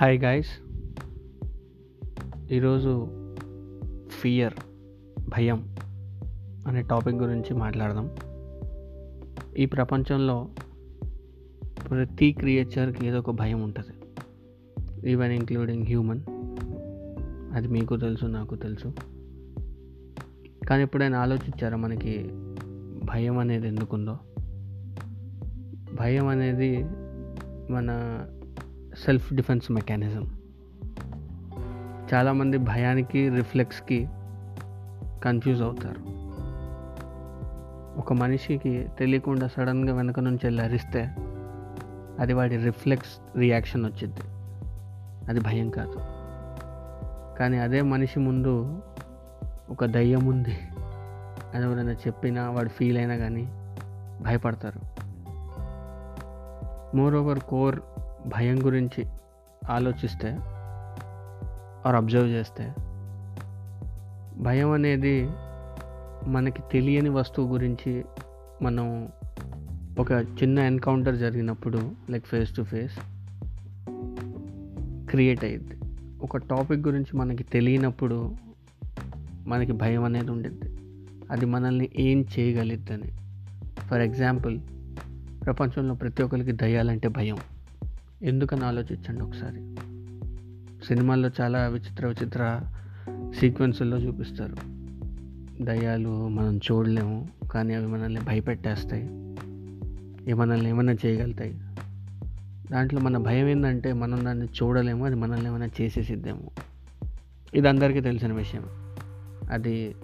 Hi guys ఈరోజు fear భయం అనే టాపిక్ గురించి మాట్లాడదాం. ఈ ప్రపంచంలో ప్రతి క్రియేచర్కి ఏదో ఒక భయం ఉంటుంది. ఈవెన్ ఇంక్లూడింగ్ హ్యూమన్ అది మీకు తెలుసు నాకు తెలుసు. కానీ ఎప్పుడైనా ఆలోచించారా మనకి భయం అనేది ఎందుకుందో? భయం అనేది మన సెల్ఫ్ డిఫెన్స్ మెకానిజం. చాలామంది భయానికి రిఫ్లెక్స్కి కన్ఫ్యూజ్ అవుతారు. ఒక మనిషికి తెలియకుండా సడన్గా వెనక నుంచి వెళ్ళి అరిస్తే అది వాడి రిఫ్లెక్స్ రియాక్షన్ వచ్చింది అది భయం కాదు. కానీ అదే మనిషి ముందు ఒక దయ్యం ఉంది. అని ఎవరైనా చెప్పినా వాడు ఫీల్ అయినా కానీ భయపడతారు. మోర్ ఓవర్ కోర్ భయం గురించి ఆలోచిస్తే ఆర్ అబ్జర్వ్ చేస్తే భయం అనేది మనకి తెలియని వస్తువు గురించి మనం ఒక చిన్న ఎన్కౌంటర్ జరిగినప్పుడు like face to face create అయ్యిద్ది. ఒక టాపిక్ గురించి మనకి తెలియనప్పుడు మనకి భయం అనేది ఉండిద్ది. అది మనల్ని ఏం చేయగలిద్దని. ఫర్ ఎగ్జాంపుల్ ప్రపంచంలో ప్రతి ఒక్కరికి దయ్యాలంటే భయం. ఎందుకని ఆలోచించండి ఒకసారి? సినిమాల్లో చాలా విచిత్ర విచిత్ర సీక్వెన్సుల్లో చూపిస్తారు. దయ్యాలు మనం చూడలేము కానీ అవి మనల్ని భయపెట్టేస్తాయి. ఏమనల్ని మనల్ని ఏమైనా చేయగలుగుతాయి. దాంట్లో మన భయం ఏంటంటే మనం దాన్ని చూడలేము అది మనల్ని ఏమైనా చేసేసిద్దేమో. ఇది అందరికీ తెలిసిన విషయం. అది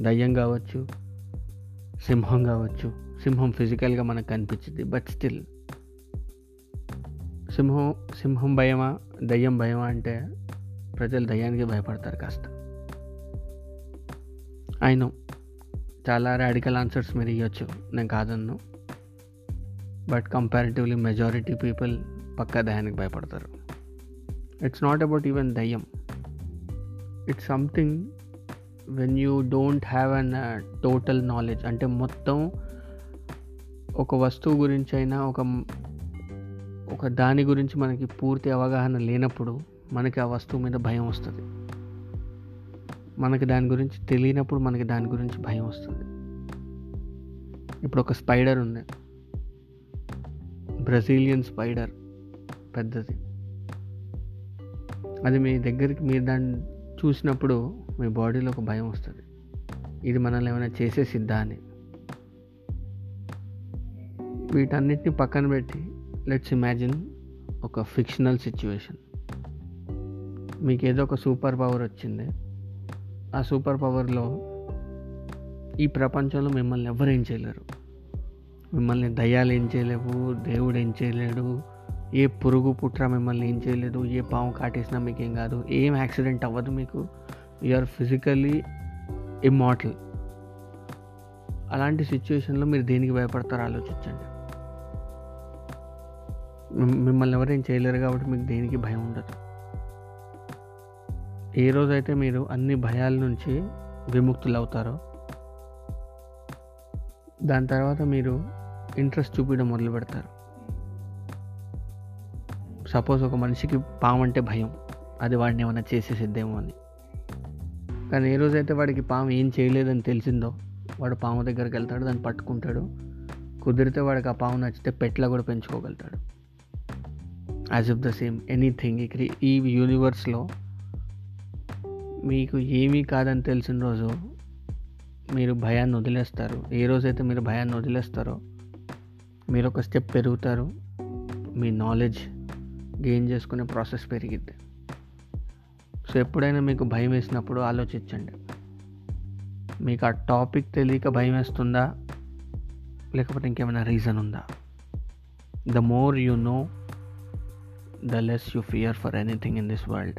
దయ్యం కావచ్చు సింహం కావచ్చు సింహం ఫిజికల్గా మనకు కనిపించింది బట్ స్టిల్ సింహం సింహం భయమా దయ్యం భయమా అంటే ప్రజలు దయ్యానికి భయపడతారు కాస్త. అయినో చాలా రాడికల్ ఆన్సర్స్ మీరు ఇవ్వచ్చు నేను కాదన్ను. బట్ కంపారిటివ్లీ మెజారిటీ పీపుల్ పక్కా దయ్యానికి భయపడతారు. ఇట్స్ నాట్ అబౌట్ ఈవెన్ దయ్యం. It's something when you don't have an total knowledge అంటే మొత్తం ఒక వస్తువు గురించి అయినా ఒక ఒక దాని గురించి మనకి పూర్తి అవగాహన లేనప్పుడు మనకి ఆ వస్తువు మీద భయం వస్తుంది. మనకి దాని గురించి తెలియనప్పుడు మనకి దాని గురించి భయం వస్తుంది. ఇప్పుడు ఒక స్పైడర్ ఉంది. బ్రెజిలియన్ స్పైడర్ పెద్దది. అది మీ దగ్గరికి మీరు దాన్ని చూసినప్పుడు మీ బాడీలో ఒక భయం వస్తుంది. ఇది మనల్ని ఏమైనా చేసేసిద్దా అని. వీటన్నిటిని పక్కన పెట్టి లెట్స్ ఇమాజిన్ ఒక ఫిక్షనల్ సిచ్యువేషన్ మీకు ఏదో ఒక సూపర్ పవర్ వచ్చింది. ఆ సూపర్ పవర్లో ఈ ప్రపంచంలో మిమ్మల్ని ఎవరు ఏం చేయలేరు? మిమ్మల్ని దయ్యాలు ఏం చేయలేవు దేవుడు ఏం చేయలేడు ఏ పురుగు పుట్ర మిమ్మల్ని ఏం చేయలేదు ఏ పాము కాటేసినా మీకు ఏం కాదు ఏం యాక్సిడెంట్ అవ్వదు మీకు. ఆర్ ఫిజికల్లీ ఇమ్మార్టల్ అలాంటి సిచ్యువేషన్లో మీరు దేనికి భయపడతారో ఆలోచించండి. మిమ్మల్ని ఎవరేం చేయలేరు కాబట్టి మీకు దేనికి భయం ఉండదు. ఏ రోజైతే మీరు అన్ని భయాల నుంచి విముక్తులు అవుతారో దాని తర్వాత మీరు ఇంట్రెస్ట్ చూపించడం మొదలు పెడతారు. సపోజ్ ఒక మనిషికి పాము అంటే భయం అది వాడిని ఏమైనా చేసేసిద్దేమో అని. కానీ ఏ రోజైతే వాడికి పాము ఏం చేయలేదని తెలిసిందో వాడు పాము దగ్గరికి వెళ్తాడు దాన్ని పట్టుకుంటాడు. కుదిరితే వాడికి ఆ పాము నచ్చితే పెట్లా కూడా పెంచుకోగలుగుతాడు. As of the same anything ఈ యూనివర్స్లో మీకు ఏమీ కాదని తెలిసిన రోజు మీరు భయాన్ని వదిలేస్తారు. ఏ రోజైతే మీరు భయాన్ని వదిలేస్తారో మీరు ఒక స్టెప్ పెరుగుతారు. మీ నాలెడ్జ్ గెయిన్ చేసుకునే ప్రాసెస్ పెరిగిద్ది. సో ఎప్పుడైనా మీకు భయం వేసినప్పుడు ఆలోచించండి. మీకు ఆ టాపిక్ తెలియక భయం వేస్తుందా? లేకపోతే ఇంకేమైనా రీజన్ ఉందా? The more you know the less you fear for anything in this world.